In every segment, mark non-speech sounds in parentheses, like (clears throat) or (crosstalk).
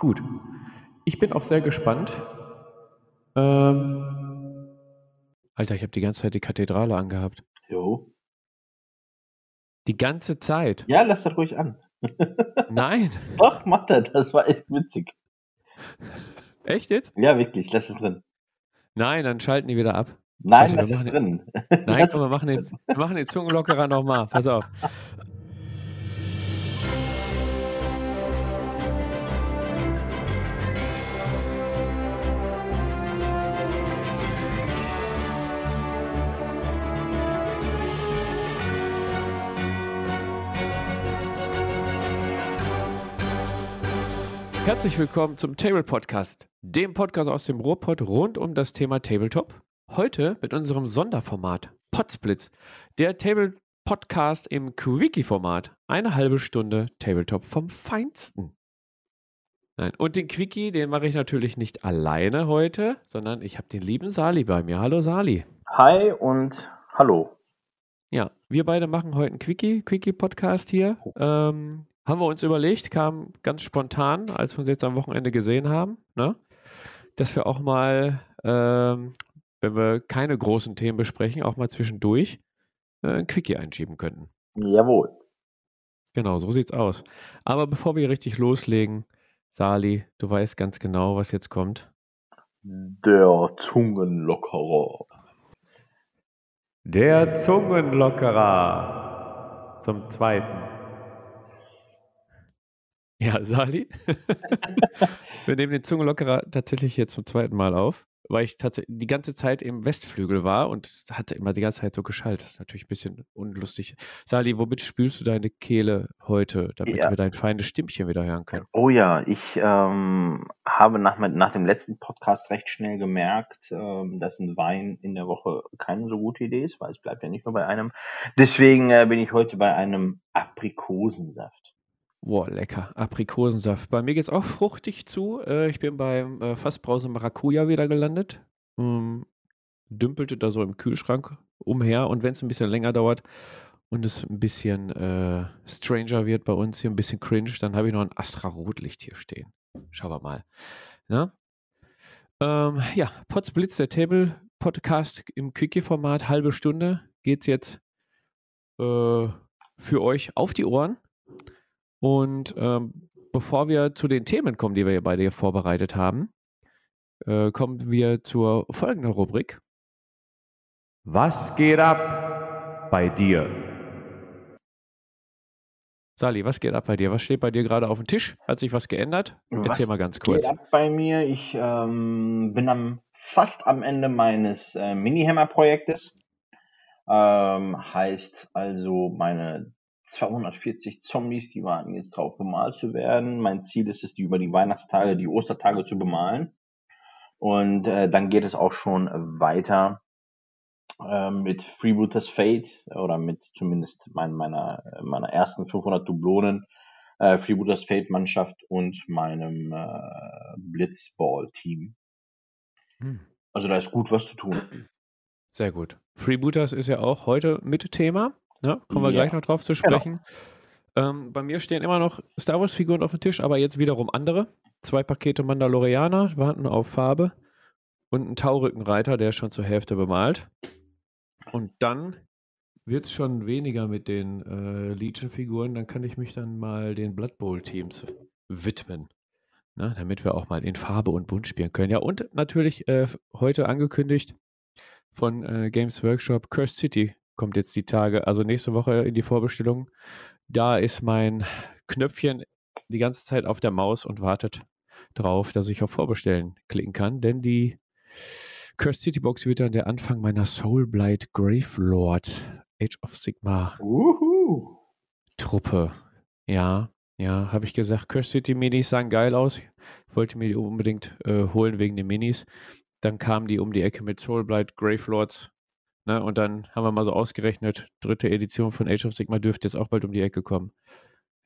Gut. Ich bin auch sehr gespannt. Ähm, Alter, ich habe die ganze Zeit die Kathedrale angehabt. Jo. Die ganze Zeit. Ja, lass das ruhig an. (laughs) Nein. Doch, mach das. Das war echt witzig. Echt jetzt? Ja, wirklich. Lass es drin. Nein, dann schalten die wieder ab. Nein, Warte, es machen- drin. Nein, (laughs) komm, wir machen den, wir machen den Zungenlockerer nochmal. Pass auf. Herzlich willkommen zum Table Podcast, dem Podcast aus dem Ruhrpott rund um das Thema Tabletop. Heute mit unserem Sonderformat Podsplitz, der Table Podcast im Quickie-Format. Eine halbe Stunde Tabletop vom Feinsten. Nein, und den Quickie, den mache ich natürlich nicht alleine heute, sondern ich habe den lieben Sali bei mir. Hallo Sali. Hi und hallo. Ja, wir beide machen heute einen Quickie, Quickie-Podcast hier. Ähm, haben wir uns überlegt, kam ganz spontan, als wir uns jetzt am Wochenende gesehen haben, ne? dass wir auch mal, ähm, wenn wir keine großen Themen besprechen, auch mal zwischendurch äh, ein Quickie einschieben könnten. Jawohl. Genau, so sieht's aus. Aber bevor wir richtig loslegen, Sali, du weißt ganz genau, was jetzt kommt. Der Zungenlockerer. Der Zungenlockerer zum zweiten. Ja, Sali, (laughs) wir nehmen den Zungenlockerer tatsächlich jetzt zum zweiten Mal auf, weil ich tatsächlich die ganze Zeit im Westflügel war und hatte immer die ganze Zeit so geschaltet. Das ist natürlich ein bisschen unlustig. Sali, womit spülst du deine Kehle heute, damit Ja. wir dein feines Stimmchen wieder hören können? Oh ja, ich ähm, habe nach, nach dem letzten Podcast recht schnell gemerkt, ähm, dass ein Wein in der Woche keine so gute Idee ist, weil es bleibt ja nicht nur bei einem. Deswegen äh, bin ich heute bei einem Aprikosensaft. Boah, lecker. Aprikosensaft. Bei mir geht es auch fruchtig zu. Äh, ich bin beim äh, Fassbrause Maracuja wieder gelandet. Ähm, dümpelte da so im Kühlschrank umher. Und wenn es ein bisschen länger dauert und es ein bisschen äh, stranger wird bei uns, hier ein bisschen cringe, dann habe ich noch ein Astra Rotlicht hier stehen. Schauen wir mal. Ja, ähm, ja Potsblitz, der Table Podcast im Quickie-Format, halbe Stunde geht's jetzt äh, für euch auf die Ohren. Und ähm, bevor wir zu den Themen kommen, die wir hier beide hier vorbereitet haben, äh, kommen wir zur folgenden Rubrik. Was geht ab bei dir? Sali, was geht ab bei dir? Was steht bei dir gerade auf dem Tisch? Hat sich was geändert? Erzähl Was mal ganz kurz. Geht ab bei mir. Ich ähm, bin am, fast am Ende meines äh, Mini-Hammer-Projektes. Ähm, heißt also, meine 240 Zombies, die warten jetzt drauf, bemalt zu werden. Mein Ziel ist es, die über die Weihnachtstage, die Ostertage zu bemalen. Und äh, dann geht es auch schon weiter äh, mit Freebooters Fate oder mit zumindest mein, meiner, meiner ersten 500 Dublonen äh, Freebooters Fate Mannschaft und meinem äh, Blitzball-Team. Hm, Also da ist gut was zu tun. sehr gut. Freebooters ist ja auch heute mit Thema. Ne? Kommen wir Ja. gleich noch drauf zu Genau. sprechen. Ähm, bei mir stehen immer noch Star Wars-Figuren auf dem Tisch, aber jetzt wiederum andere. Zwei Pakete Mandalorianer warten auf Farbe und ein Taurückenreiter, der ist schon zur Hälfte bemalt. Und dann wird es schon weniger mit den äh, Legion-Figuren. Dann kann ich mich dann mal den Blood Bowl-Teams widmen. Ne? Damit wir auch mal in Farbe und Bunt spielen können. Ja, und natürlich äh, heute angekündigt von äh, Games Workshop Cursed City kommt jetzt die Tage, also nächste Woche in die Vorbestellung. Da ist mein Knöpfchen die ganze Zeit auf der Maus und wartet drauf, dass ich auf Vorbestellen klicken kann, denn die Cursed City Box wird dann der Anfang meiner Soulblight Gravelord Age of Sigma Uhu. Truppe. Ja, ja, habe ich gesagt, Cursed City Minis sahen geil aus. Ich wollte mir die unbedingt äh, holen wegen den Minis. Dann kamen die um die Ecke mit Soulblight Gravelords. Ne, und dann haben wir mal so ausgerechnet, dritte Edition von Age of Sigma dürfte jetzt auch bald um die Ecke kommen.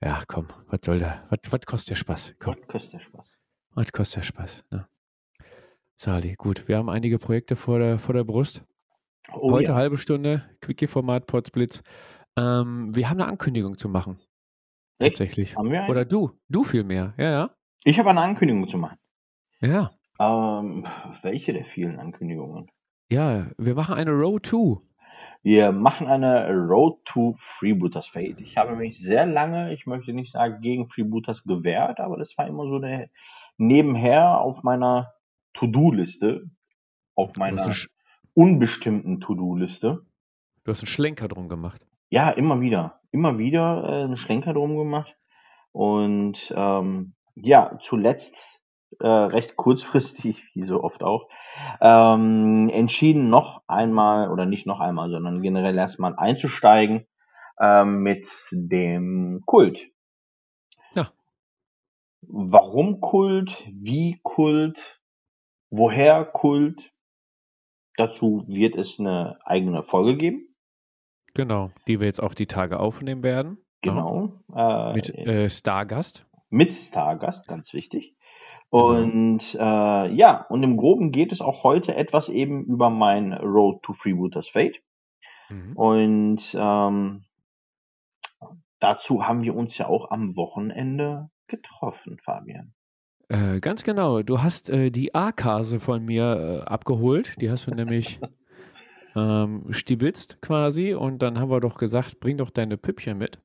Ja, komm, was soll da? Was, was kostet der Spaß? Komm, Gott, kostet der Spaß. was kostet der Spaß? Ne? Sali, gut, wir haben einige Projekte vor der, vor der Brust. Oh, Heute ja. halbe Stunde, Quickie-Format, Potsblitz. Ähm, wir haben eine Ankündigung zu machen. Echt? Tatsächlich. Haben wir einen? Oder du, du viel mehr. Ja, ja. Ich habe eine Ankündigung zu machen. Ja. Ähm, welche der vielen Ankündigungen? Ja, wir machen eine Row 2. Wir machen eine Road to Freebooters Fate. Ich habe mich sehr lange, ich möchte nicht sagen gegen Freebooters gewehrt, aber das war immer so eine nebenher auf meiner To-Do-Liste, auf meiner unbestimmten To-Do-Liste. Du hast einen Schlenker drum gemacht. Ja, immer wieder. Immer wieder äh, einen Schlenker drum gemacht. Und ähm, ja, zuletzt äh, recht kurzfristig, (laughs) wie so oft auch, ähm, entschieden noch einmal, oder nicht noch einmal, sondern generell erstmal einzusteigen ähm, mit dem Kult. Ja. Warum Kult? Wie Kult? Woher Kult? Dazu wird es eine eigene Folge geben. Genau, die wir jetzt auch die Tage aufnehmen werden. Ne? Genau. Äh, mit äh, Stargast. Mit Stargast, ganz wichtig. Genau. Und äh, ja, und im Groben geht es auch heute etwas eben über mein Road to Freebooters Fate. Mhm. Und ähm, dazu haben wir uns ja auch am Wochenende getroffen, Fabian. Äh, ganz genau. Du hast äh, die A-Kase von mir äh, abgeholt. Die hast du nämlich (laughs) ähm, stibitzt quasi. Und dann haben wir doch gesagt, bring doch deine Püppchen mit,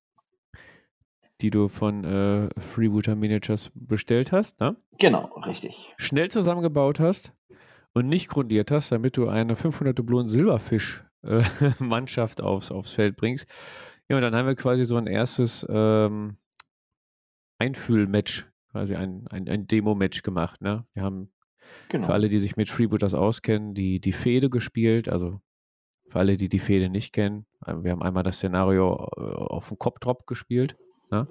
die du von äh, Freebooter Miniatures bestellt hast. Ne? Genau, richtig. Schnell zusammengebaut hast und nicht grundiert hast, damit du eine 500 Dublonen Silberfisch-Mannschaft äh, (laughs) aufs, aufs Feld bringst. Ja, und dann haben wir quasi so ein erstes ähm, Einfühlmatch quasi ein, ein, ein Demo-Match gemacht. Ne? Wir haben genau. für alle, die sich mit Freebooters auskennen, die, die Fehde gespielt. Also für alle, die die Fehde nicht kennen, wir haben einmal das Szenario äh, auf dem Kopfdrop gespielt. Ne?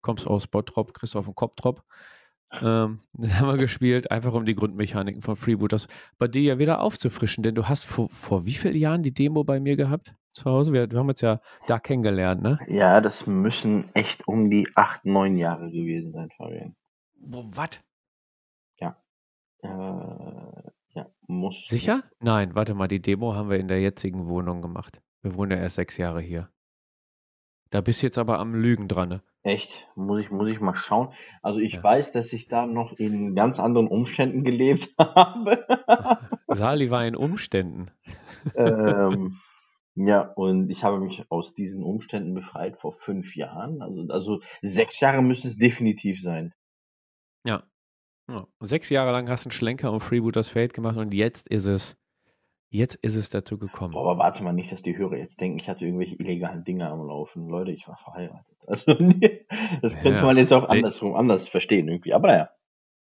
Kommst aus Bottrop, kriegst auf den Kopfdrop. Ähm, (laughs) das haben wir gespielt, einfach um die Grundmechaniken von Freebooters bei dir ja wieder aufzufrischen, denn du hast vor, vor wie vielen Jahren die Demo bei mir gehabt? zu Hause? Wir, wir haben uns ja da kennengelernt, ne? Ja, das müssen echt um die acht, neun Jahre gewesen sein, Fabian. Was? Ja. Äh, ja, muss. Sicher? Nein, warte mal, die Demo haben wir in der jetzigen Wohnung gemacht. Wir wohnen ja erst sechs Jahre hier. Da bist du jetzt aber am Lügen dran, ne? Echt? Muss ich, muss ich mal schauen. Also ich ja. weiß, dass ich da noch in ganz anderen Umständen gelebt (laughs) habe. Sali war in Umständen. ähm, (laughs) ja, und ich habe mich aus diesen Umständen befreit vor fünf Jahren. Also, also sechs Jahre müsste es definitiv sein. Ja. ja. Sechs Jahre lang hast du einen Schlenker um Freebooters Fate gemacht und jetzt ist es, jetzt ist es dazu gekommen. Boah, aber warte mal nicht, dass die Hörer jetzt denken, ich hatte irgendwelche illegalen Dinge am Laufen. Leute, ich war verheiratet. (laughs) Also, das könnte ja. man jetzt auch andersrum anders verstehen irgendwie. Aber naja.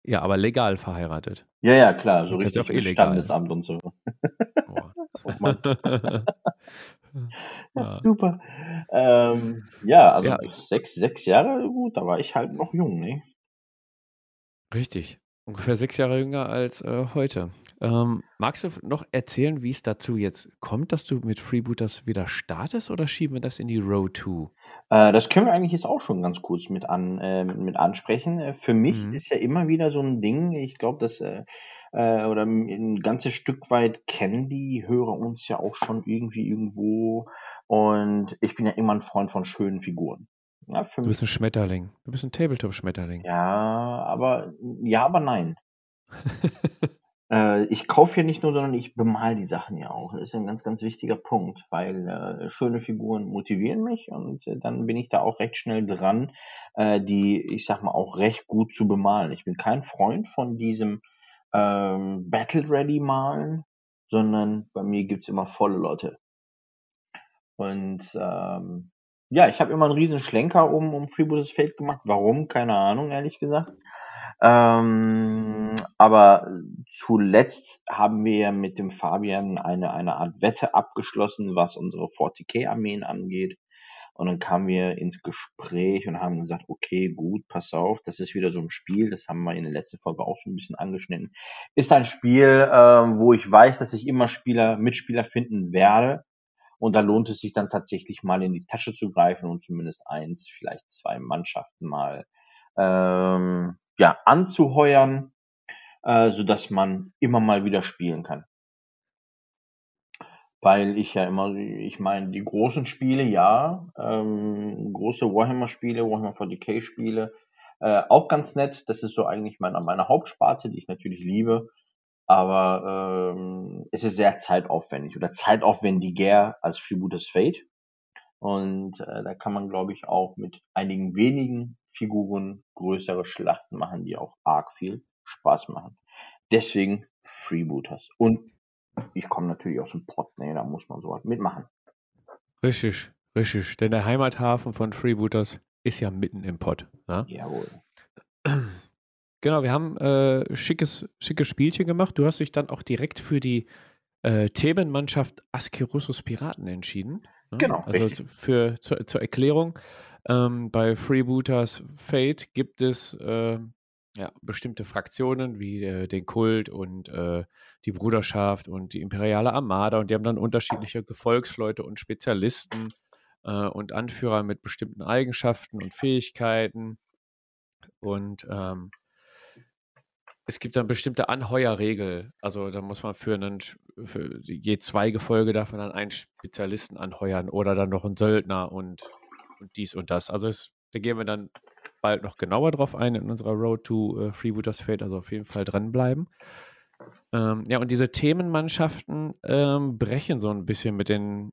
Ja, aber legal verheiratet. Ja, ja, klar. So richtig auch illegal. Standesamt und so. (laughs) oh Mann. (laughs) ja. Super. Ähm, ja, also ja. Sechs, sechs Jahre, gut, da war ich halt noch jung, ne? Richtig. Ungefähr sechs Jahre jünger als äh, heute. Ähm, magst du noch erzählen, wie es dazu jetzt kommt, dass du mit Freebooters wieder startest oder schieben wir das in die Row 2? Äh, das können wir eigentlich jetzt auch schon ganz kurz mit, an, äh, mit ansprechen. Äh, für mich mhm. ist ja immer wieder so ein Ding, ich glaube, dass äh, äh, oder ein ganzes Stück weit kennen die Hörer uns ja auch schon irgendwie irgendwo. Und ich bin ja immer ein Freund von schönen Figuren. Ja, du bist ein Schmetterling. Du bist ein Tabletop-Schmetterling. Ja, aber ja, aber nein. (laughs) äh, ich kaufe ja nicht nur, sondern ich bemal die Sachen ja auch. Das ist ein ganz, ganz wichtiger Punkt, weil äh, schöne Figuren motivieren mich und äh, dann bin ich da auch recht schnell dran, äh, die, ich sag mal, auch recht gut zu bemalen. Ich bin kein Freund von diesem ähm, Battle Ready malen, sondern bei mir gibt's immer volle Leute. Und ähm, ja, ich habe immer einen riesen Schlenker um, um Freebooters Fate gemacht. Warum? Keine Ahnung, ehrlich gesagt. Ähm, aber zuletzt haben wir mit dem Fabian eine, eine Art Wette abgeschlossen, was unsere 40k-Armeen angeht. Und dann kamen wir ins Gespräch und haben gesagt, okay, gut, pass auf, das ist wieder so ein Spiel, das haben wir in der letzten Folge auch schon ein bisschen angeschnitten. Ist ein Spiel, äh, wo ich weiß, dass ich immer Spieler, Mitspieler finden werde. Und da lohnt es sich dann tatsächlich mal in die Tasche zu greifen und zumindest eins, vielleicht zwei Mannschaften mal ähm, ja, anzuheuern, äh, so dass man immer mal wieder spielen kann weil ich ja immer, ich meine, die großen Spiele, ja, ähm, große Warhammer-Spiele, Warhammer 40k-Spiele, Äh, auch ganz nett. Das ist so eigentlich meine, meine Hauptsparte, die ich natürlich liebe. Aber ähm, es ist sehr zeitaufwendig oder zeitaufwendiger als Freebooters Fate. Und äh, da kann man, glaube ich, auch mit einigen wenigen Figuren größere Schlachten machen, die auch arg viel Spaß machen. Deswegen Freebooters. Und ich komme natürlich aus dem Pott, ne, da muss man sowas mitmachen. Richtig, richtig. Denn der Heimathafen von Freebooters ist ja mitten im Pott. Ne? Jawohl. (clears throat) Genau, wir haben äh, schickes, schickes Spielchen gemacht. Du hast dich dann auch direkt für die äh, Themenmannschaft Askerosus Piraten entschieden. Ne? Genau. Also richtig. für, zur, zur Erklärung, ähm, bei Freebooters Fate gibt es äh, ja, bestimmte Fraktionen wie äh, den Kult und äh, die Bruderschaft und die imperiale Armada und die haben dann unterschiedliche Gefolgsleute und Spezialisten äh, und Anführer mit bestimmten Eigenschaften und Fähigkeiten und ähm, es gibt dann bestimmte Anheuerregel. Also da muss man für, einen, für je zwei Gefolge darf man dann einen Spezialisten anheuern oder dann noch einen Söldner und, und dies und das. Also es, da gehen wir dann bald noch genauer drauf ein in unserer Road to äh, Freebooters Fate, also auf jeden Fall dranbleiben. Ähm, ja, und diese Themenmannschaften ähm, brechen so ein bisschen mit den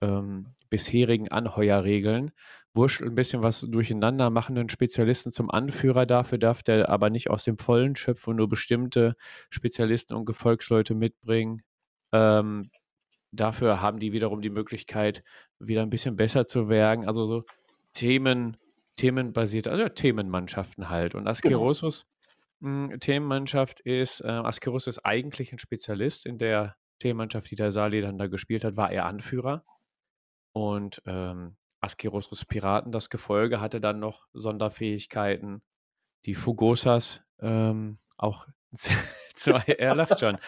ähm, bisherigen Anheuerregeln, wurschtelt ein bisschen was durcheinander, machen einen Spezialisten zum Anführer, dafür darf der aber nicht aus dem Vollen schöpfen und nur bestimmte Spezialisten und Gefolgsleute mitbringen. Ähm, dafür haben die wiederum die Möglichkeit, wieder ein bisschen besser zu werden. Also so Themen, themenbasierte, also Themenmannschaften halt. Und genau. Askerosus genau. Themenmannschaft ist, äh, Askerosus ist eigentlich ein Spezialist. In der Themenmannschaft, die der Sali dann da gespielt hat, war er Anführer. Und ähm, Askerosus Piraten, das Gefolge, hatte dann noch Sonderfähigkeiten. Die Fugosas, ähm, auch (laughs) zwei, er lacht schon.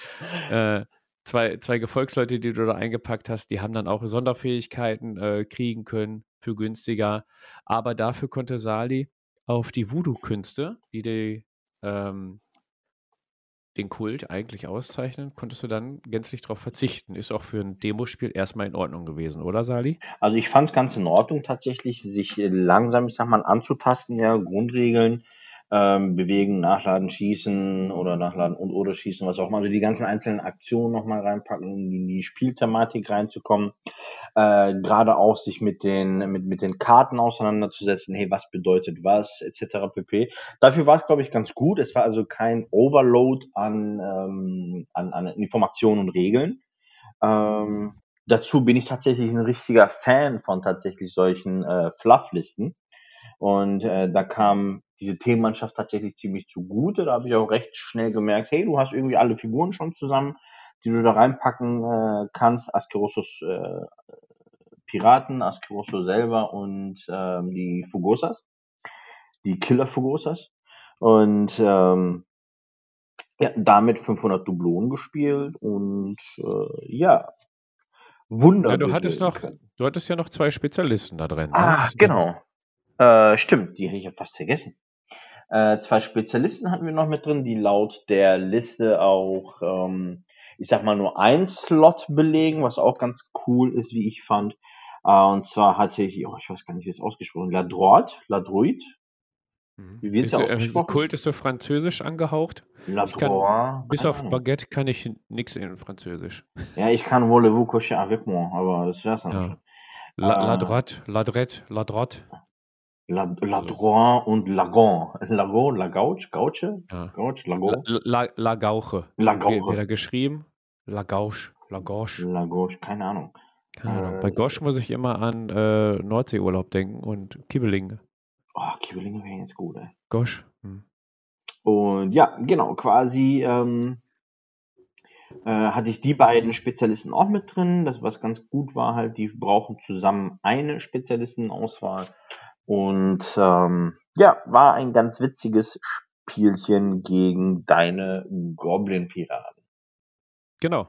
Äh, zwei, zwei Gefolgsleute, die du da eingepackt hast, die haben dann auch Sonderfähigkeiten äh, kriegen können für günstiger. Aber dafür konnte Sali auf die Voodoo-Künste, die, die ähm, den Kult eigentlich auszeichnen, konntest du dann gänzlich darauf verzichten. Ist auch für ein Demospiel erstmal in Ordnung gewesen, oder Sali? Also ich fand es ganz in Ordnung tatsächlich, sich langsam, ich sag mal, anzutasten, ja, Grundregeln ähm, bewegen, nachladen, schießen oder nachladen und oder schießen, was auch immer. Also die ganzen einzelnen Aktionen nochmal reinpacken, um in die Spielthematik reinzukommen. Äh, Gerade auch sich mit den, mit, mit den Karten auseinanderzusetzen, hey, was bedeutet was, etc. pp. Dafür war es, glaube ich, ganz gut. Es war also kein Overload an, ähm, an, an Informationen und Regeln. Ähm, dazu bin ich tatsächlich ein richtiger Fan von tatsächlich solchen äh, Flufflisten. Und äh, da kam diese Themenmannschaft tatsächlich ziemlich zugute. Da habe ich auch recht schnell gemerkt, hey, du hast irgendwie alle Figuren schon zusammen, die du da reinpacken äh, kannst. Askerosos äh, Piraten, Askeroso selber und ähm, die Fugosas, die Killer Fugosas. Und ähm, ja, damit 500 Dublonen gespielt und äh, ja, Wunder. Ja, du hattest noch, du hattest ja noch zwei Spezialisten da drin. Ne? Ah, genau. Äh, stimmt, die hätte ich ja fast vergessen. Äh, zwei Spezialisten hatten wir noch mit drin, die laut der Liste auch, ähm, ich sag mal, nur ein Slot belegen, was auch ganz cool ist, wie ich fand. Äh, und zwar hatte ich, oh, ich weiß gar nicht, wie es ausgesprochen La Droite, La Druide. Mhm. Wie wird es ausgesprochen? Kult ist so französisch angehaucht. La Droite. Bis auf Baguette kann ich nichts in Französisch. Ja, ich kann voulez-vous coucher avec moi, aber das wär's dann ja. schon. La, äh, la droite, la la Droit und Lagon. Lagon, La Gauche, Gauche? Ja. Gauche, Lagon? La, la, la Gauche. La Gauche. Wieder geschrieben. La Gauche. La Gauche. La Gauche, keine Ahnung. Keine Ahnung. Äh, Bei Gosch muss ich immer an äh, Nordseeurlaub denken und Kibbelinge. Oh, Kibbelinge wäre jetzt gut, ey. Gosch. Hm. Und ja, genau, quasi ähm, äh, hatte ich die beiden Spezialisten auch mit drin. Das, was ganz gut war, halt, die brauchen zusammen eine Spezialistenauswahl. Und ähm, ja, war ein ganz witziges Spielchen gegen deine Goblin-Piraten. Genau.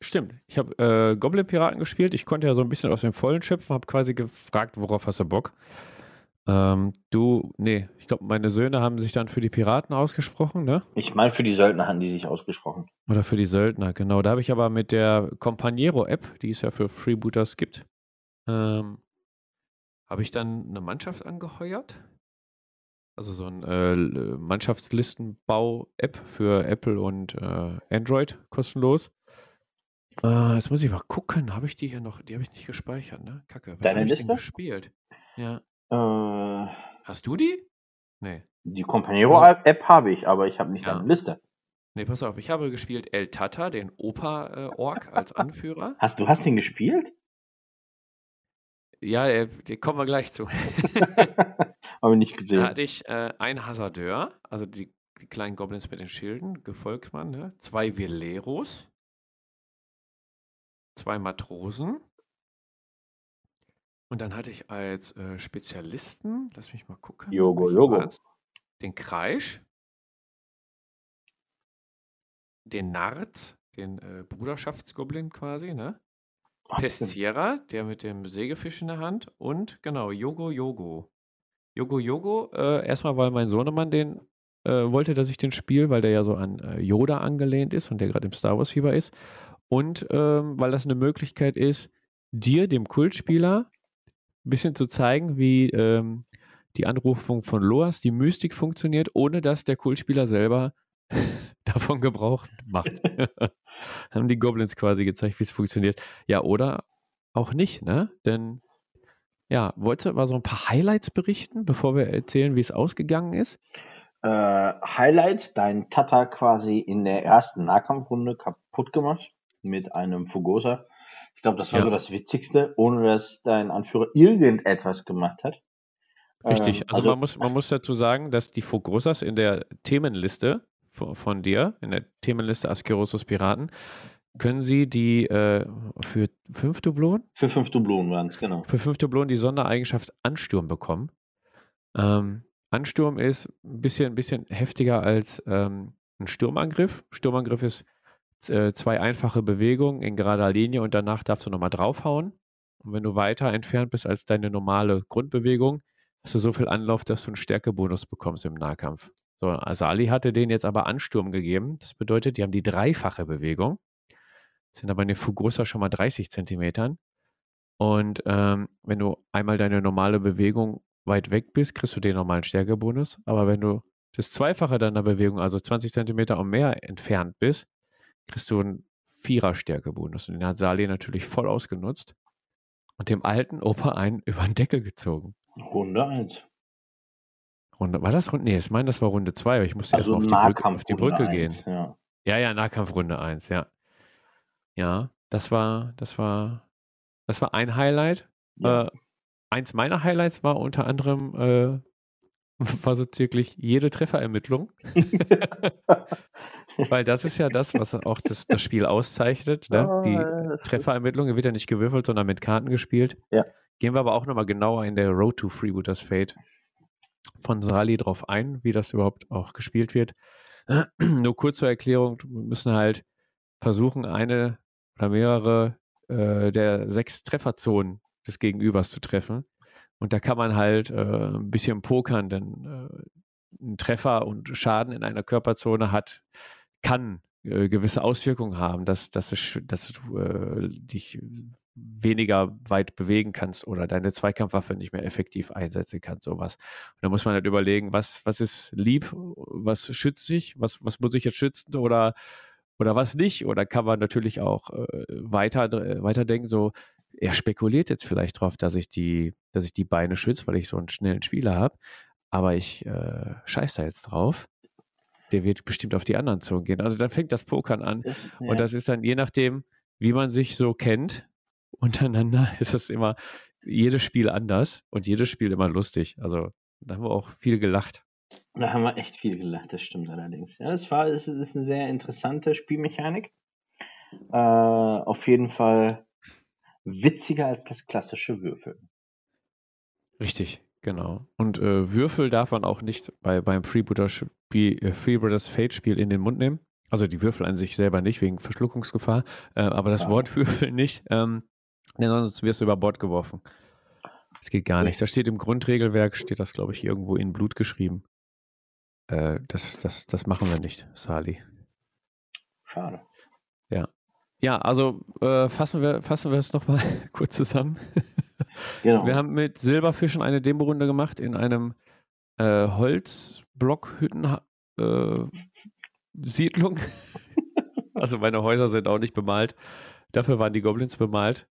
Stimmt. Ich habe äh, Goblin-Piraten gespielt. Ich konnte ja so ein bisschen aus dem Vollen schöpfen, habe quasi gefragt, worauf hast du Bock? Ähm, du, nee, ich glaube, meine Söhne haben sich dann für die Piraten ausgesprochen, ne? Ich meine, für die Söldner haben die sich ausgesprochen. Oder für die Söldner, genau. Da habe ich aber mit der Companiero-App, die es ja für Freebooters gibt, ähm, habe ich dann eine Mannschaft angeheuert Also so ein äh, Mannschaftslistenbau-App für Apple und äh, Android kostenlos. Äh, jetzt muss ich mal gucken. Habe ich die hier noch? Die habe ich nicht gespeichert, ne? Kacke. Deine Liste? gespielt? Ja. Äh, Hast du die? Nee. die Companero-App habe ich, aber ich habe nicht Ja. deine Liste. Nee, pass auf. Ich habe gespielt El Tata, den Opa-Ork als Anführer. Hast du hast den gespielt? Ja, äh, die kommen wir gleich zu. (laughs) habe ich nicht Da gesehen. hatte ich äh, einen Hasardeur, also die, die kleinen Goblins mit den Schilden, Gefolgsmann, ne? zwei Veleros, zwei Matrosen. Und dann hatte ich als äh, Spezialisten, lass mich mal gucken. Jogo, Jogo. Den Kreisch, den Narz, den äh, Bruderschaftsgoblin quasi, ne? Pestiera, der mit dem Sägefisch in der Hand und genau, Yogo Yogo. Yogo Yogo, äh, erstmal, weil mein Sohnemann den äh, wollte, dass ich den spiele, weil der ja so an äh, Yoda angelehnt ist und der gerade im Star Wars Fieber ist. Und ähm, weil das eine Möglichkeit ist, dir, dem Kultspieler, ein bisschen zu zeigen, wie ähm, die Anrufung von Loas, die Mystik funktioniert, ohne dass der Kultspieler selber (laughs) davon Gebrauch macht. (laughs) (laughs) (laughs) Haben die Goblins quasi gezeigt, wie es funktioniert. Ja, oder auch nicht, ne? Denn, ja, wolltest du mal so ein paar Highlights berichten, bevor wir erzählen, wie es ausgegangen ist? Äh, Highlight, dein Tata quasi in der ersten Nahkampfrunde kaputt gemacht mit einem Fugosa. Ich glaube, das war Ja. so das Witzigste, ohne dass dein Anführer irgendetwas gemacht hat. Richtig. Ähm, also, man, muss, man muss dazu sagen, dass die Fogosas in der Themenliste von, dir, in der Themenliste Askerosus Piraten, können sie die äh, für fünf Dublonen, für fünf Dublonen waren es, genau. für fünf Dublonen die Sondereigenschaft Ansturm bekommen. Ähm, Ansturm ist ein bisschen, ein bisschen heftiger als ähm, ein Sturmangriff. Sturmangriff ist äh, zwei einfache Bewegungen in gerader Linie und danach darfst du nochmal draufhauen. Und wenn du weiter entfernt bist als deine normale Grundbewegung, hast du so viel Anlauf, dass du einen Stärkebonus bekommst im Nahkampf. So, Asali hatte denen jetzt aber Ansturm gegeben. Das bedeutet, die haben die dreifache Bewegung. Sind aber in den Fugosa schon mal 30 Zentimetern. Und ähm, wenn du einmal deine normale Bewegung weit weg bist, kriegst du den normalen Stärkebonus. Aber wenn du das Zweifache deiner Bewegung, also 20 Zentimeter und mehr entfernt bist, kriegst du einen Vierer-Stärkebonus. Und den hat Sali natürlich voll ausgenutzt und dem alten Opa einen (laughs) über den Deckel gezogen. Runde 1. Runde, war das Runde? Nee, ich meine, das war Runde 2, aber ich musste Also erstmal auf die Brücke, auf die Brücke gehen. 1, ja. Ja, ja, Nahkampfrunde 1, ja. Ja, das war, das war, das war ein Highlight. Ja. Äh, eins meiner Highlights war unter anderem, äh, (laughs) war so wirklich jede Trefferermittlung. (laughs) Weil das ist ja das, was auch das, das Spiel auszeichnet. Ne? Ah, Die Trefferermittlung wird ja nicht gewürfelt, sondern mit Karten gespielt. Ja. Gehen wir aber auch nochmal genauer in der Road to Freebooters Fate von Sali drauf ein, wie das überhaupt auch gespielt wird. (clears throat) Nur kurz zur Erklärung, wir müssen halt versuchen, eine oder mehrere äh, der sechs Trefferzonen des Gegenübers zu treffen. Und da kann man halt äh, ein bisschen pokern, denn äh, ein Treffer und Schaden in einer Körperzone hat, kann äh, gewisse Auswirkungen haben, dass, dass, dass du äh, dich weniger weit bewegen kannst oder deine Zweikampfwaffe nicht mehr effektiv einsetzen kannst, sowas. Und da muss man halt überlegen, was, was ist lieb, was schützt sich, was, was muss ich jetzt schützen oder, oder was nicht. Oder kann man natürlich auch äh, weiter, äh, weiterdenken, so, er spekuliert jetzt vielleicht drauf, dass ich die, dass ich die Beine schütze, weil ich so einen schnellen Spieler habe. Aber ich äh, scheiß da jetzt drauf. Der wird bestimmt auf die anderen Zonen gehen. Also dann fängt das Pokern an. Das, ja. Und das ist dann je nachdem, wie man sich so kennt, untereinander (laughs) ist es immer jedes Spiel anders und jedes Spiel immer lustig. Also da haben wir auch viel gelacht. Da haben wir echt viel gelacht, das stimmt allerdings. Ja, es war, es ist eine sehr interessante Spielmechanik. Äh, auf jeden Fall witziger als das klassische Würfeln. Richtig, genau. Und äh, Würfel darf man auch nicht bei, beim äh, Freebooters Fate Spiel in den Mund nehmen. Also die Würfel an sich selber nicht, wegen Verschluckungsgefahr, äh, aber das Ah. Wort Würfel (laughs) nicht, ähm, denn sonst wirst du über Bord geworfen. Das geht gar nicht. Da steht im Grundregelwerk, steht das, glaube ich, irgendwo in Blut geschrieben. Äh, das, das, das machen wir nicht, Sali. Schade. Ja, also äh, fassen wir fassen wir es nochmal (laughs) kurz zusammen. Genau. Wir haben mit Silberfischen eine Demo-Runde gemacht in einem äh, Holzblockhütten äh, (laughs) also meine Häuser sind auch nicht bemalt. Dafür waren die Goblins bemalt.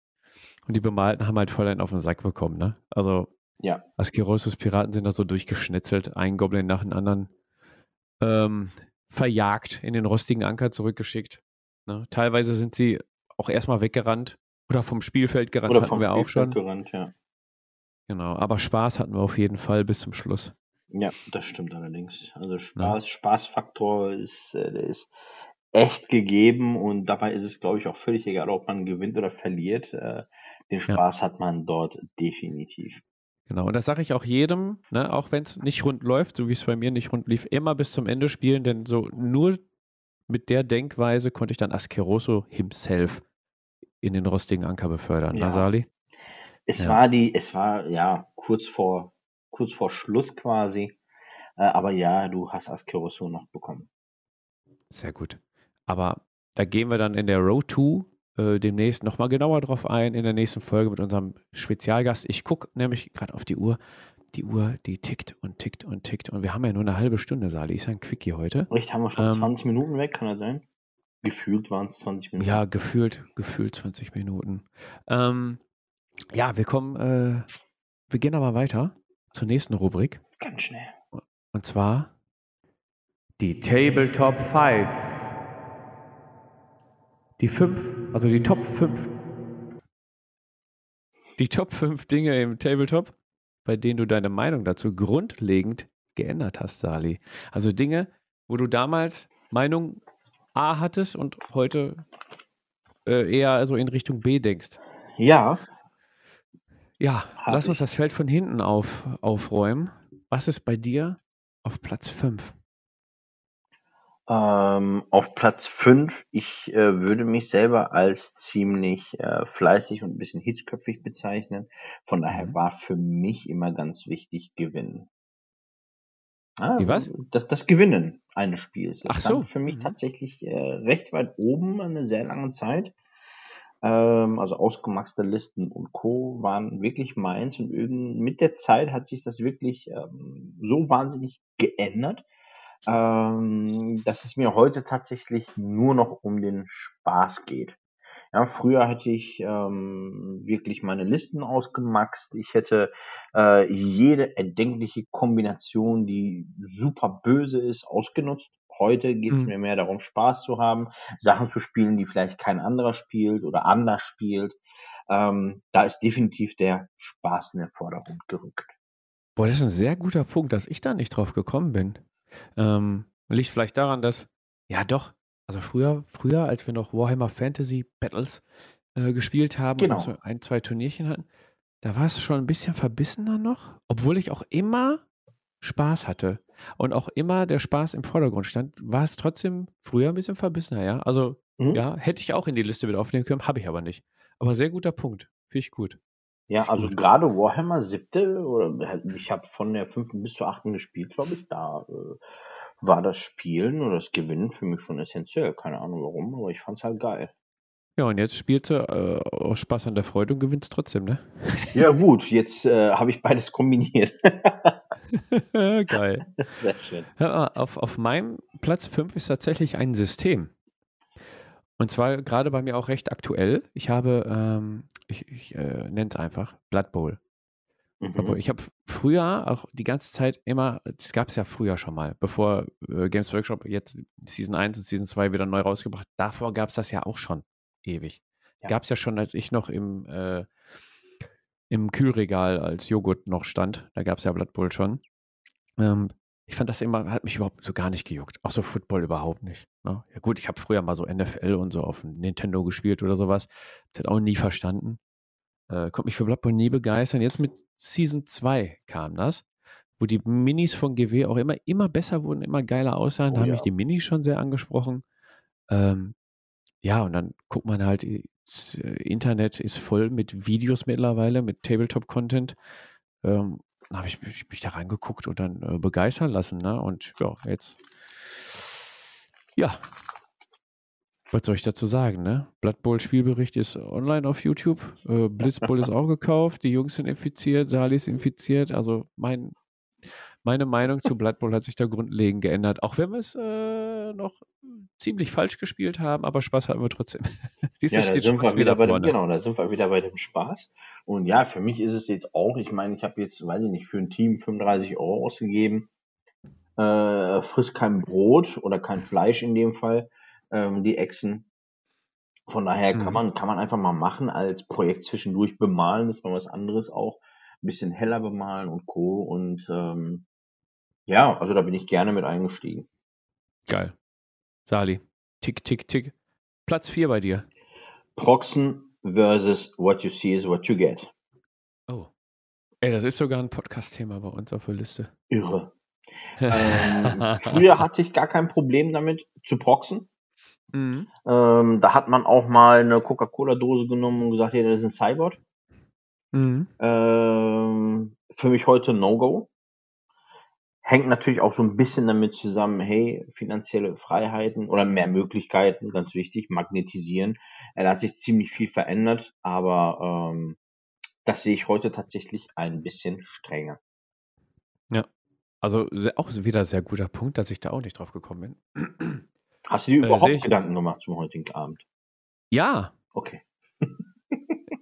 Und die Bemalten haben halt voll einen auf den Sack bekommen, ne? Also Ja. Askerosus Piraten sind da so durchgeschnitzelt, ein Goblin nach dem anderen ähm, verjagt, in den rostigen Anker zurückgeschickt. Ne? Teilweise sind sie auch erstmal weggerannt oder vom Spielfeld gerannt, Oder hatten vom wir auch schon. Spielfeld gerannt, ja. Genau, aber Spaß hatten wir auf jeden Fall bis zum Schluss. Ja, das stimmt allerdings. Also Spaß, Spaßfaktor ist, äh, der ist echt gegeben und dabei ist es, glaube ich, auch völlig egal, ob man gewinnt oder verliert. Den Spaß hat man dort definitiv. Genau, und das sage ich auch jedem, ne, auch wenn es nicht rund läuft, so wie es bei mir nicht rund lief, immer bis zum Ende spielen, denn so nur mit der Denkweise konnte ich dann Askeroso himself in den rostigen Anker befördern. Ja. Nasali? Es Ja. war die, es war ja kurz vor, kurz vor Schluss quasi. Äh, aber ja, du hast Askeroso noch bekommen. Sehr gut. Aber da gehen wir dann in der Row 2 äh, demnächst nochmal genauer drauf ein, in der nächsten Folge mit unserem Spezialgast. Ich gucke nämlich gerade auf die Uhr. Die Uhr, die tickt und tickt und tickt. Und wir haben ja nur eine halbe Stunde, Sali. Ist ja ein Quickie heute. Richtig, haben wir schon Ähm, 20 Minuten weg, kann das sein? Gefühlt waren es 20 Minuten. Ja, gefühlt, gefühlt 20 Minuten. Ähm, ja, wir kommen, äh, wir gehen aber weiter zur nächsten Rubrik. Ganz schnell. Und zwar die Tabletop 5. Die 5, also die Top 5. Die Top 5 Dinge im Tabletop, bei denen du deine Meinung dazu grundlegend geändert hast, Sali. Also Dinge, wo du damals Meinung A hattest und heute äh, eher so in Richtung B denkst. Ja, Ja, Hab lass uns ich. das Feld von hinten auf, aufräumen. Was ist bei dir auf Platz 5? Ähm, auf Platz 5, ich äh, würde mich selber als ziemlich äh, fleißig und ein bisschen hitzköpfig bezeichnen. Von daher Mhm. war für mich immer ganz wichtig Gewinnen. Ah, Die was? Das, das Gewinnen eines Spiels. Das Ach so. für mich Mhm. tatsächlich äh, recht weit oben eine sehr lange Zeit. Ähm, also ausgemaxte Listen und Co. waren wirklich meins und mit der Zeit hat sich das wirklich ähm, so wahnsinnig geändert, ähm, dass es mir heute tatsächlich nur noch um den Spaß geht. Ja, früher hätte ich ähm, wirklich meine Listen ausgemaxt. Ich hätte äh, jede erdenkliche Kombination, die super böse ist, ausgenutzt. Heute geht es Mhm. mir mehr darum, Spaß zu haben, Sachen zu spielen, die vielleicht kein anderer spielt oder anders spielt. Ähm, da ist definitiv der Spaß in den Vordergrund gerückt. Boah, das ist ein sehr guter Punkt, dass ich da nicht drauf gekommen bin. Ähm, liegt vielleicht daran, dass, ja doch, also früher, früher, als wir noch Warhammer Fantasy Battles äh, gespielt haben Genau. und noch so ein, zwei Turnierchen hatten, da war es schon ein bisschen verbissener noch, obwohl ich auch immer Spaß hatte und auch immer der Spaß im Vordergrund stand, war es trotzdem früher ein bisschen verbissener, ja. Also, Mhm. ja, hätte ich auch in die Liste wieder aufnehmen können, habe ich aber nicht. Aber sehr guter Punkt. Finde ich gut. Ja, also gut. gerade Warhammer siebte, oder halt, ich habe von der fünften bis zur achten gespielt, glaube ich, da äh, war das Spielen oder das Gewinnen für mich schon essentiell. Keine Ahnung warum, aber ich fand's halt geil. Ja, und jetzt spielst du äh, aus Spaß an der Freude und gewinnst trotzdem, ne? Ja gut, jetzt äh, habe ich beides kombiniert. (laughs) Geil. (laughs) Sehr schön. Mal, auf, auf meinem Platz 5 ist tatsächlich ein System. Und zwar gerade bei mir auch recht aktuell. Ich habe, ähm, ich, ich äh, nenne es einfach, Blood Bowl. Obwohl, Mhm. ich habe früher auch die ganze Zeit immer, das gab es ja früher schon mal, bevor äh, Games Workshop jetzt Season 1 und Season 2 wieder neu rausgebracht, davor gab es das ja auch schon ewig. Ja. Gab es ja schon, als ich noch im, äh, im Kühlregal als Joghurt noch stand, da gab es ja Blood Bowl schon. Ähm, ich fand das immer, hat mich überhaupt so gar nicht gejuckt. Auch so Football überhaupt nicht. Ne? Ja gut, ich habe früher mal so NFL und so auf dem Nintendo gespielt oder sowas. Das auch nie verstanden. Äh, konnte mich für Blood Bowl nie begeistern. Jetzt mit Season 2 kam das, wo die Minis von GW auch immer, immer besser wurden, immer geiler aussahen. da Oh haben ja. mich die Minis schon sehr angesprochen. Ähm, ja, und dann guckt man halt, das äh, Internet ist voll mit Videos mittlerweile, mit Tabletop-Content. Ähm, habe ich mich, mich da reingeguckt und dann äh, begeistern lassen. Ne? Und ja, jetzt, ja, was soll ich dazu sagen, ne? Blood Bowl Spielbericht ist online auf YouTube. Äh, Blitzbowl ist auch gekauft. Die Jungs sind infiziert. Sali ist infiziert. Also mein, meine Meinung zu Blood Bowl hat sich da grundlegend geändert. Auch wenn wir es äh, noch ziemlich falsch gespielt haben, aber Spaß hatten wir trotzdem. (laughs) Siehst ja, da sind wir wieder bei dem, genau, da sind wir wieder bei dem Spaß. Und ja, für mich ist es jetzt auch, ich meine, ich habe jetzt, weiß ich nicht, für ein Team 35 Euro ausgegeben. Äh, frisst kein Brot oder kein Fleisch in dem Fall, ähm, die Echsen. Von daher kann mhm. man, kann man einfach mal machen als Projekt zwischendurch bemalen, das war was anderes auch. Ein bisschen heller bemalen und Co. Und ähm, ja, also da bin ich gerne mit eingestiegen. Geil. Sali. Tick, tick, tick. Platz 4 bei dir. Proxen versus What You See is What You Get. Oh. Ey, das ist sogar ein Podcast-Thema bei uns auf der Liste. Irre. (laughs) ähm, früher hatte ich gar kein Problem damit zu proxen. Mhm. Ähm, da hat man auch mal eine Coca-Cola-Dose genommen und gesagt, hey, das ist ein Cyborg. Mhm. Ähm, für mich heute No-Go. Hängt natürlich auch so ein bisschen damit zusammen, hey, finanzielle Freiheiten oder mehr Möglichkeiten, ganz wichtig, magnetisieren. Da hat sich ziemlich viel verändert, aber ähm, das sehe ich heute tatsächlich ein bisschen strenger. Ja, also auch wieder sehr guter Punkt, dass ich da auch nicht drauf gekommen bin. Hast du dir äh, überhaupt ich... Gedanken gemacht zum heutigen Abend? Ja. Okay.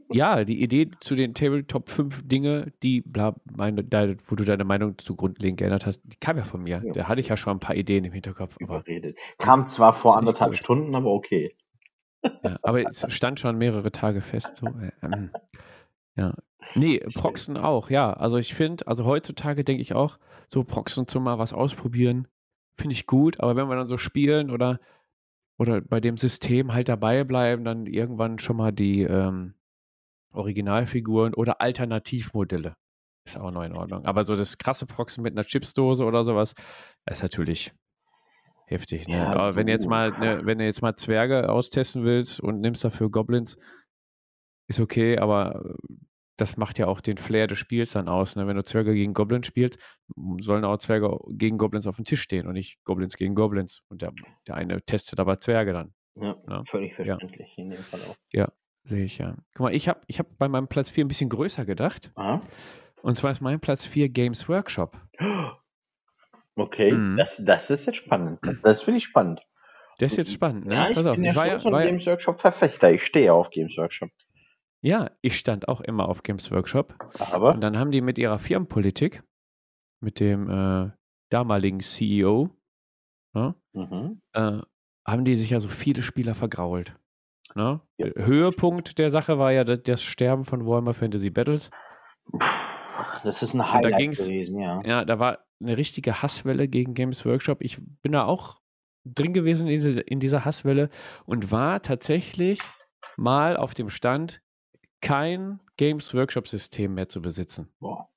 Ja, die Idee zu den Tabletop 5 Dinge, die, bla, meine, da, wo du deine Meinung zu grundlegend geändert hast, die kam ja von mir. Ja. Da hatte ich ja schon ein paar Ideen im Hinterkopf. Überredet. Kam zwar vor anderthalb gut. Stunden, aber okay. Ja, aber es stand schon mehrere Tage fest. So, äh, ähm, ja. Nee, Proxen auch, ja. Also ich finde, also heutzutage denke ich auch, so Proxen zu mal was ausprobieren, finde ich gut, aber wenn wir dann so spielen oder, oder bei dem System halt dabei bleiben, dann irgendwann schon mal die ähm, Originalfiguren oder Alternativmodelle. Ist auch noch in Ordnung. Aber so das krasse Proxen mit einer Chipsdose oder sowas, ist natürlich heftig. Ne? Ja, aber wenn jetzt mal, ne, wenn du jetzt mal Zwerge austesten willst und nimmst dafür Goblins, ist okay, aber das macht ja auch den Flair des Spiels dann aus. Ne? Wenn du Zwerge gegen Goblins spielst, sollen auch Zwerge gegen Goblins auf dem Tisch stehen und nicht Goblins gegen Goblins. Und der, der eine testet aber Zwerge dann. Ja, ja. völlig verständlich ja. in dem Fall auch. Ja, sehe ich ja. Guck mal, ich habe ich hab bei meinem Platz 4 ein bisschen größer gedacht. Aha. Und zwar ist mein Platz 4 Games Workshop. (gasps) Okay, mhm. das, das ist jetzt spannend. Das, das finde ich spannend. Das ist jetzt spannend, ne? Ja, ich Pass bin auf, ja ich schon ja, so ein Games Workshop Verfechter. Ich stehe auf Games Workshop. Ja, ich stand auch immer auf Games Workshop. Aber? Und dann haben die mit ihrer Firmenpolitik, mit dem äh, damaligen CEO, ne, mhm. äh, haben die sich ja so viele Spieler vergrault. Ne? Ja. Höhepunkt der Sache war ja das, Sterben von Warhammer Fantasy Battles. Das ist ein Highlight gewesen, ja. Ja, da war eine richtige Hasswelle gegen Games Workshop. Ich bin da auch drin gewesen in, in dieser Hasswelle und war tatsächlich mal auf dem Stand, kein Games Workshop-System mehr zu besitzen. Boah.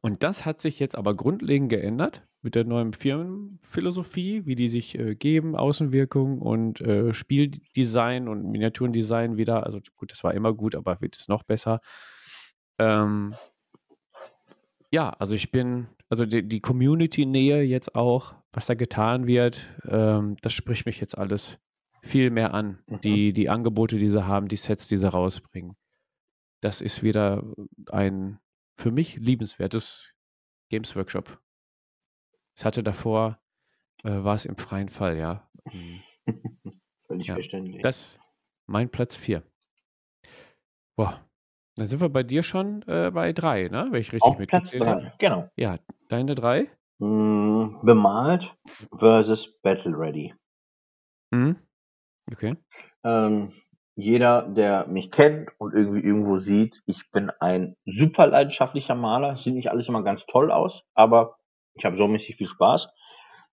Und das hat sich jetzt aber grundlegend geändert mit der neuen Firmenphilosophie, wie die sich äh, geben, Außenwirkung und äh, Spieldesign und Miniaturendesign wieder. Also gut, das war immer gut, aber wird es noch besser. Ähm, ja, also ich bin, also die, die Community-Nähe jetzt auch, was da getan wird, ähm, das spricht mich jetzt alles viel mehr an. Mhm. Die, die Angebote, die sie haben, die Sets, die sie rausbringen. Das ist wieder ein für mich liebenswertes Games Workshop. Es hatte davor, äh, war es im freien Fall, ja. Mhm. (laughs) Völlig ja. verständlich. Das mein Platz 4. Boah. Dann sind wir bei dir schon äh, bei drei, ne? Wenn ich richtig Auf Platz drei, genau. Ja, deine drei? Mm, bemalt versus Battle Ready. Mhm. Okay. Ähm, jeder, der mich kennt und irgendwie irgendwo sieht, ich bin ein super leidenschaftlicher Maler. Sieht nicht alles immer ganz toll aus, aber ich habe so mäßig viel Spaß.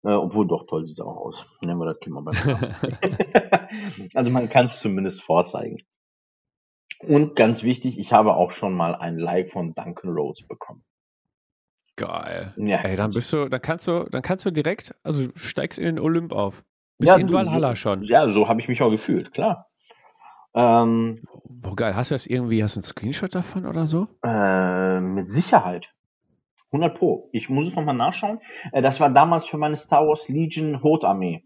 Äh, obwohl doch toll sieht es auch aus. Nennen wir das Thema beim (laughs) Also man kann es zumindest vorzeigen. Und ganz wichtig, ich habe auch schon mal ein Like von Duncan Rose bekommen. Geil. Ja. Ey, dann bist du, dann kannst du, dann kannst du direkt, also steigst in den Olymp auf. Bist ja, in Valhalla so, schon. Ja, so habe ich mich auch gefühlt, klar. Ähm, oh, geil. Hast du das irgendwie, hast du einen Screenshot davon oder so? Äh, mit Sicherheit. 100 Pro. Ich muss es nochmal nachschauen. Äh, das war damals für meine Star Wars Legion Hot-Armee.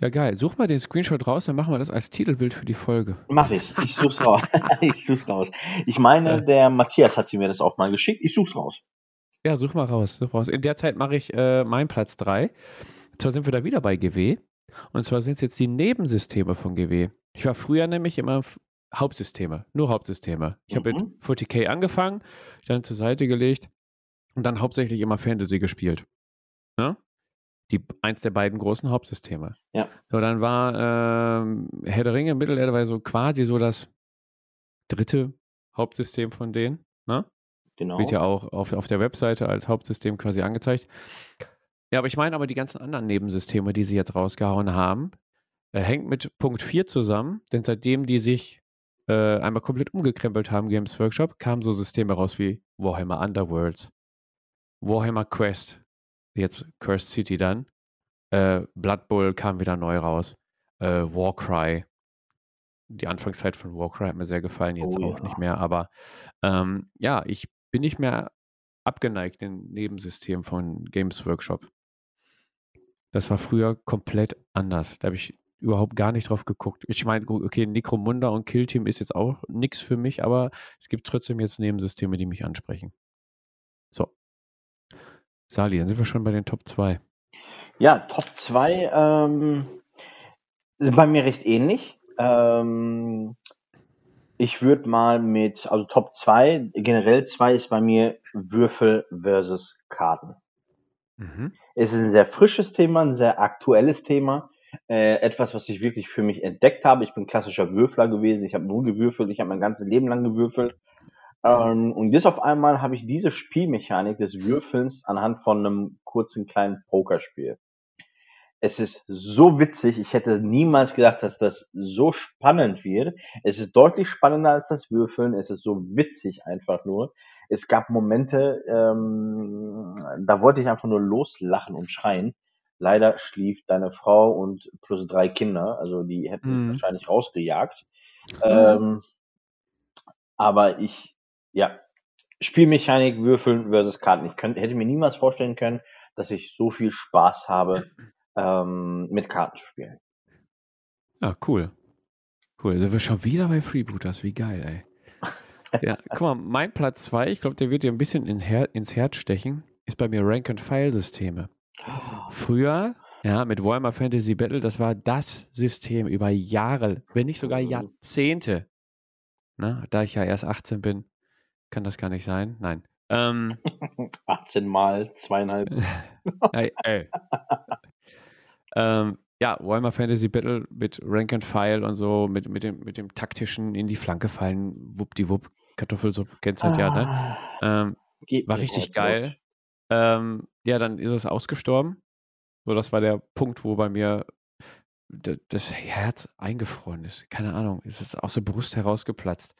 Ja, geil. Such mal den Screenshot raus, dann machen wir das als Titelbild für die Folge. Mach ich. Ich such's raus. (laughs) (laughs) ich such's raus. Ich meine, der Matthias hat mir das auch mal geschickt. Ich such's raus. Ja, such mal raus, such raus. In der Zeit mache ich äh, meinen Platz 3. Zwar sind wir da wieder bei GW. Und zwar sind es jetzt die Nebensysteme von GW. Ich war früher nämlich immer Hauptsysteme, nur Hauptsysteme. Ich mhm. habe mit 40k angefangen, dann zur Seite gelegt und dann hauptsächlich immer Fantasy gespielt. Ja? Die, eins der beiden großen Hauptsysteme. Ja. So, dann war ähm, Herr der Ringe Mittelerde war so quasi so das dritte Hauptsystem von denen. Ne? Genau. Wird ja auch auf, auf der Webseite als Hauptsystem quasi angezeigt. Ja, aber ich meine aber die ganzen anderen Nebensysteme, die sie jetzt rausgehauen haben, äh, hängt mit Punkt 4 zusammen, denn seitdem die sich äh, einmal komplett umgekrempelt haben, Games Workshop, kamen so Systeme raus wie Warhammer Underworlds, Warhammer Quest, jetzt Cursed City dann, äh, Blood Bowl kam wieder neu raus, äh, Warcry, die Anfangszeit von Warcry hat mir sehr gefallen, jetzt oh, auch ja. nicht mehr, aber ähm, ja, ich bin nicht mehr abgeneigt den Nebensystemen von Games Workshop. Das war früher komplett anders. Da habe ich überhaupt gar nicht drauf geguckt. Ich meine, okay, Necromunda und Killteam ist jetzt auch nichts für mich, aber es gibt trotzdem jetzt Nebensysteme, die mich ansprechen. So. Sali, dann sind wir schon bei den Top 2. Ja, Top 2 ähm, sind bei mir recht ähnlich. Ähm, ich würde mal mit, also Top 2, generell 2 ist bei mir Würfel versus Karten. Mhm. Es ist ein sehr frisches Thema, ein sehr aktuelles Thema. Äh, etwas, was ich wirklich für mich entdeckt habe. Ich bin klassischer Würfler gewesen. Ich habe nur gewürfelt. Ich habe mein ganzes Leben lang gewürfelt. Ähm, und jetzt auf einmal habe ich diese Spielmechanik des Würfelns anhand von einem kurzen kleinen Pokerspiel. Es ist so witzig. Ich hätte niemals gedacht, dass das so spannend wird. Es ist deutlich spannender als das Würfeln. Es ist so witzig einfach nur. Es gab Momente, ähm, da wollte ich einfach nur loslachen und schreien. Leider schlief deine Frau und plus drei Kinder, also die hätten mich mhm. wahrscheinlich rausgejagt. Mhm. Ähm, aber ich, ja, Spielmechanik, Würfeln versus Karten. Ich könnte, hätte mir niemals vorstellen können, dass ich so viel Spaß habe, ähm, mit Karten zu spielen. Ah, cool. Cool. Also wir schon wieder bei Freebooters. Wie geil, ey. Ja, guck mal, mein Platz 2, ich glaube, der wird dir ein bisschen ins, Her ins Herz stechen, ist bei mir Rank-and-File-Systeme. Früher, ja, mit Warhammer Fantasy Battle, das war das System über Jahre, wenn nicht sogar mhm. Jahrzehnte. Ne? Da ich ja erst 18 bin, kann das gar nicht sein. Nein. Ähm, (laughs) 18 mal zweieinhalb. (laughs) ey, ey. ähm, ja, Warhammer Fantasy Battle mit Rank and File und so, mit, mit, dem, mit dem taktischen in die Flanke fallen, wuppdiwupp, Kartoffelsuppe, kennst halt ah, ja, ne? Ähm, war richtig geil. Ähm, ja, dann ist es ausgestorben. So, das war der Punkt, wo bei mir das Herz eingefroren ist. Keine Ahnung, ist es aus der Brust herausgeplatzt.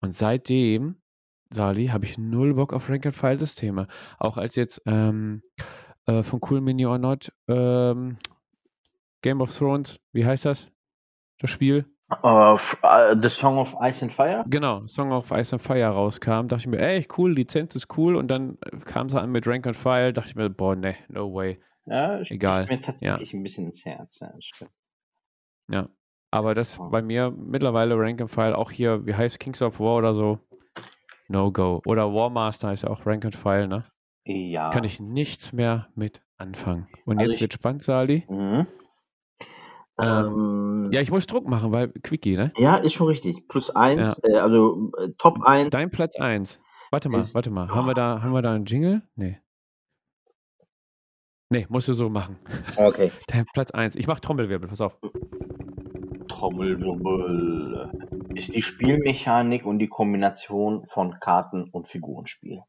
Und seitdem, Sali, habe ich null Bock auf Rank-and-File-Systeme. Auch als jetzt ähm, äh, von Cool Mini or Not ähm, Game of Thrones, wie heißt das? Das Spiel? Uh, The Song of Ice and Fire? Genau, Song of Ice and Fire rauskam, dachte ich mir, ey, cool, Lizenz ist cool und dann kam sie an mit Rank and File, dachte ich mir, boah, ne, no way. Ja, Egal. mir tatsächlich ja. ein bisschen ins Herz. Ja, ja. aber das oh. bei mir mittlerweile Rank and File, auch hier, wie heißt Kings of War oder so, no go. Oder Warmaster ist ja auch Rank and File, ne? Ja. Kann ich nichts mehr mit anfangen. Und also jetzt ich, wird spannend, Sali. Mhm. Ähm, ja, ich muss Druck machen, weil Quickie, ne? Ja, ist schon richtig. Plus eins, ja. äh, also äh, Top 1. Dein Platz 1. Warte mal, ist, warte mal. Haben wir, da, haben wir da einen Jingle? Nee. Nee, musst du so machen. Okay. (laughs) Dein Platz 1. Ich mach Trommelwirbel, pass auf. Trommelwirbel ist die Spielmechanik und die Kombination von Karten und Figurenspiel.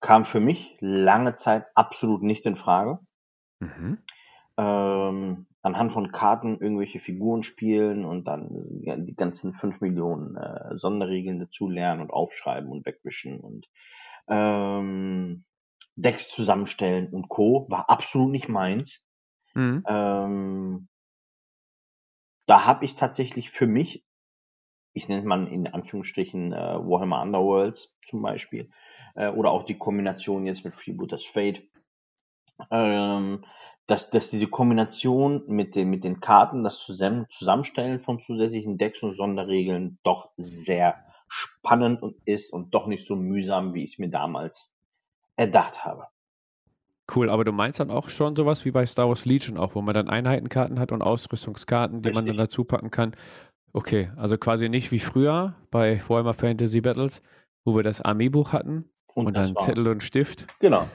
Kam für mich lange Zeit absolut nicht in Frage. Mhm ähm, anhand von Karten irgendwelche Figuren spielen und dann die ganzen fünf Millionen äh, Sonderregeln dazu lernen und aufschreiben und wegwischen und ähm, Decks zusammenstellen und Co. war absolut nicht meins. Mhm. Ähm, da habe ich tatsächlich für mich, ich nenne man in Anführungsstrichen äh, Warhammer Underworlds zum Beispiel, äh, oder auch die Kombination jetzt mit Freebooters Fate, ähm, dass, dass diese Kombination mit den, mit den Karten, das Zusammen Zusammenstellen von zusätzlichen Decks und Sonderregeln doch sehr spannend und ist und doch nicht so mühsam, wie ich es mir damals erdacht habe. Cool, aber du meinst dann auch schon sowas wie bei Star Wars Legion auch, wo man dann Einheitenkarten hat und Ausrüstungskarten, die man dann Richtig. dazu packen kann. Okay, also quasi nicht wie früher bei Warhammer Fantasy Battles, wo wir das Armeebuch hatten und, das dann war's. Zettel und Stift Genau.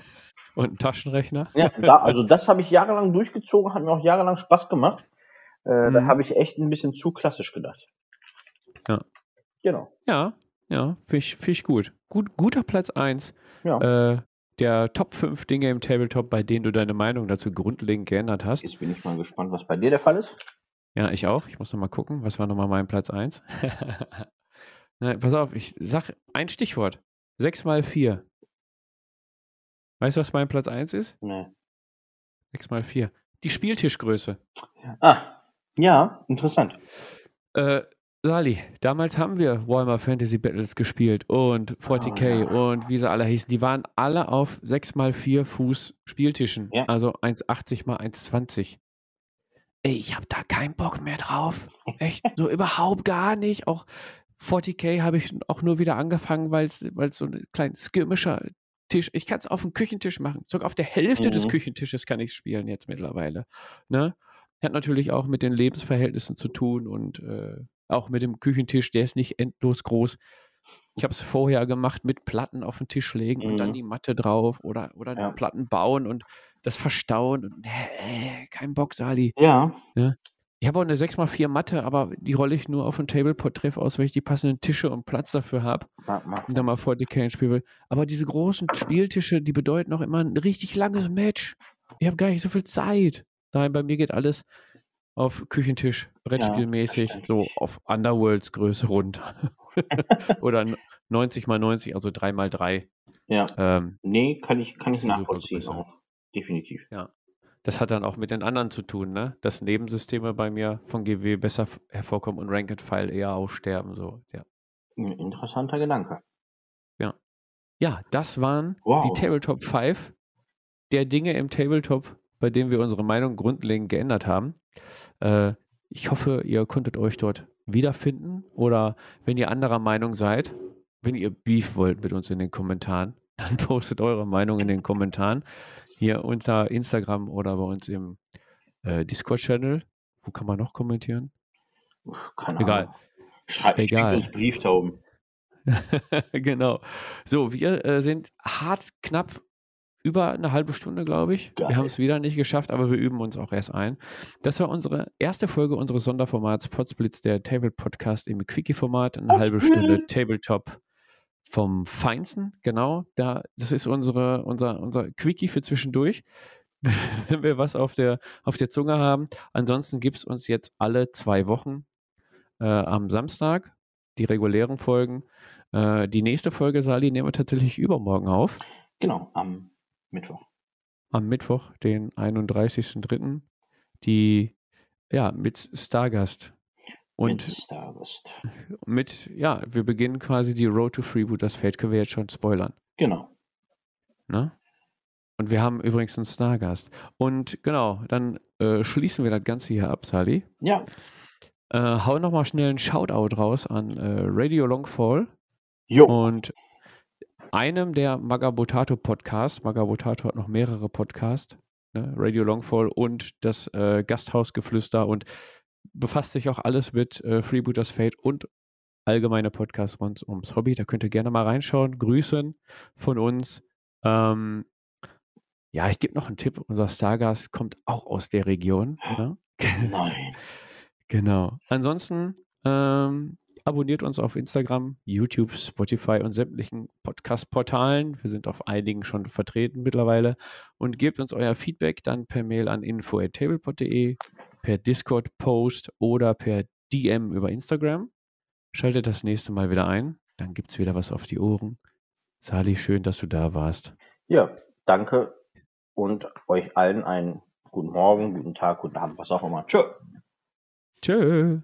Und einen Taschenrechner. Ja, da, also das habe ich jahrelang durchgezogen, hat mir auch jahrelang Spaß gemacht. Äh, Da Mhm. habe ich echt ein bisschen zu klassisch gedacht. Ja. Genau. Ja, ja, finde ich, find ich gut. gut. Guter Platz 1 Ja. äh, der Top 5 Dinge im Tabletop, bei denen du deine Meinung dazu grundlegend geändert hast. Jetzt bin ich mal gespannt, was bei dir der Fall ist. Ja, ich auch. Ich muss noch mal gucken, was war nochmal mein Platz 1? (laughs) Nein, pass auf, ich sag ein Stichwort. 6 mal 4. Weißt du, was mein Platz 1 ist? Nee. 6 mal 4. Die Spieltischgröße. Ah, ja, interessant. Äh, Sali, damals haben wir Warhammer Fantasy Battles gespielt und 40k Ah, ja. und wie sie alle hießen. Die waren alle auf 6 mal 4 Fuß Spieltischen. Ja. Also 1,80 mal 1,20. Ey, ich habe da keinen Bock mehr drauf. Echt, (laughs) so überhaupt gar nicht. Auch 40k habe ich auch nur wieder angefangen, weil es so ein kleiner skirmischer Tisch. Ich kann es auf dem Küchentisch machen. Sogar auf der Hälfte des Mhm. Küchentisches kann ich spielen jetzt mittlerweile. Ne? Hat natürlich auch mit den Lebensverhältnissen zu tun und äh, auch mit dem Küchentisch, der ist nicht endlos groß. Ich habe es vorher gemacht mit Platten auf den Tisch legen und dann Mhm. die Matte drauf oder, oder Ja. Platten bauen und das verstauen. Und, nee, kein Bock, Sali. Ja, Ich habe auch eine 6x4 Matte, aber die rolle ich nur auf ein Tableport-Treff aus, weil ich die passenden Tische und Platz dafür habe und dann mal vor Decay spielen will. Aber diese großen Spieltische, die bedeuten auch immer ein richtig langes Match. Ich habe gar nicht so viel Zeit. Nein, bei mir geht alles auf Küchentisch, Brettspielmäßig, so verständlich. auf Underworlds Größe runter. (laughs) Oder n- 90 mal 90, also 3 mal 3. ja. Ähm, Nee, kann ich, kann ich nachvollziehen auch. Definitiv. Das hat dann auch mit den anderen zu tun, ne? Dass Nebensysteme bei mir von GW besser hervorkommen und Rank and File eher aussterben. So, ja. Ein interessanter Gedanke. Ja, das waren Wow. die Tabletop 5 der Dinge im Tabletop, bei denen wir unsere Meinung grundlegend geändert haben. Äh, ich hoffe, ihr konntet euch dort wiederfinden oder wenn ihr anderer Meinung seid, wenn ihr Beef wollt mit uns in den Kommentaren, (laughs) dann postet eure Meinung in den Kommentaren hier unter Instagram oder bei uns im äh, Discord-Channel. Wo kann man noch kommentieren? Keine Egal. Ahnung. Schreibt Egal. uns Brieftauben. (laughs) genau. So, wir äh, sind hart knapp über eine halbe Stunde, glaube ich. Geil. Wir haben es wieder nicht geschafft, aber wir üben uns auch erst ein. Das war unsere erste Folge unseres Sonderformats Potsblitz, der Table Podcast im Quickie-Format. Eine halbe Potsblitz. Stunde Tabletop vom Feinsten. Genau. Da, das ist unsere, unser, unser Quickie für zwischendurch. (laughs) Wenn wir was auf der, auf der Zunge haben. Ansonsten gibt es uns jetzt alle zwei Wochen äh, am Samstag die regulären Folgen. Äh, die nächste Folge, Sali, nehmen wir tatsächlich übermorgen auf. Genau, am Mittwoch. Am Mittwoch, den 31.03. Die, ja, mit Stargast. Und Mit Stargast. mit, ja, wir beginnen quasi die Road to Freeboot. Das Feld können wir jetzt schon spoilern. Genau. Ne? Und wir haben übrigens einen Stargast. Und genau, dann äh, schließen wir das Ganze hier ab, Sali. Ja, Äh, hau nochmal schnell einen Shoutout raus an äh, Radio Longfall. jo. Und einem der Magabotato Podcasts, Magabotato hat noch mehrere Podcasts, ne? Radio Longfall und das äh, Gasthausgeflüster und befasst sich auch alles mit äh, Freebooters Fate und allgemeine Podcasts rund ums Hobby. Da könnt ihr gerne mal reinschauen. Grüßen von uns. Ähm, ja, ich gebe noch einen Tipp. Unser Stargast kommt auch aus der Region. Ne? (laughs) Nein. Genau. Ansonsten ähm, abonniert uns auf Instagram, YouTube, Spotify und sämtlichen Podcast-Portalen. Wir sind auf einigen schon vertreten mittlerweile. Und gebt uns euer Feedback dann per Mail an info.tablepod.de, per Discord-Post oder per DM über Instagram. Schaltet das nächste Mal wieder ein. Dann gibt es wieder was auf die Ohren. Sali, schön, dass du da warst. Ja, danke und euch allen einen guten Morgen, guten Tag, guten Abend, was auch immer. Tschö. Tschö.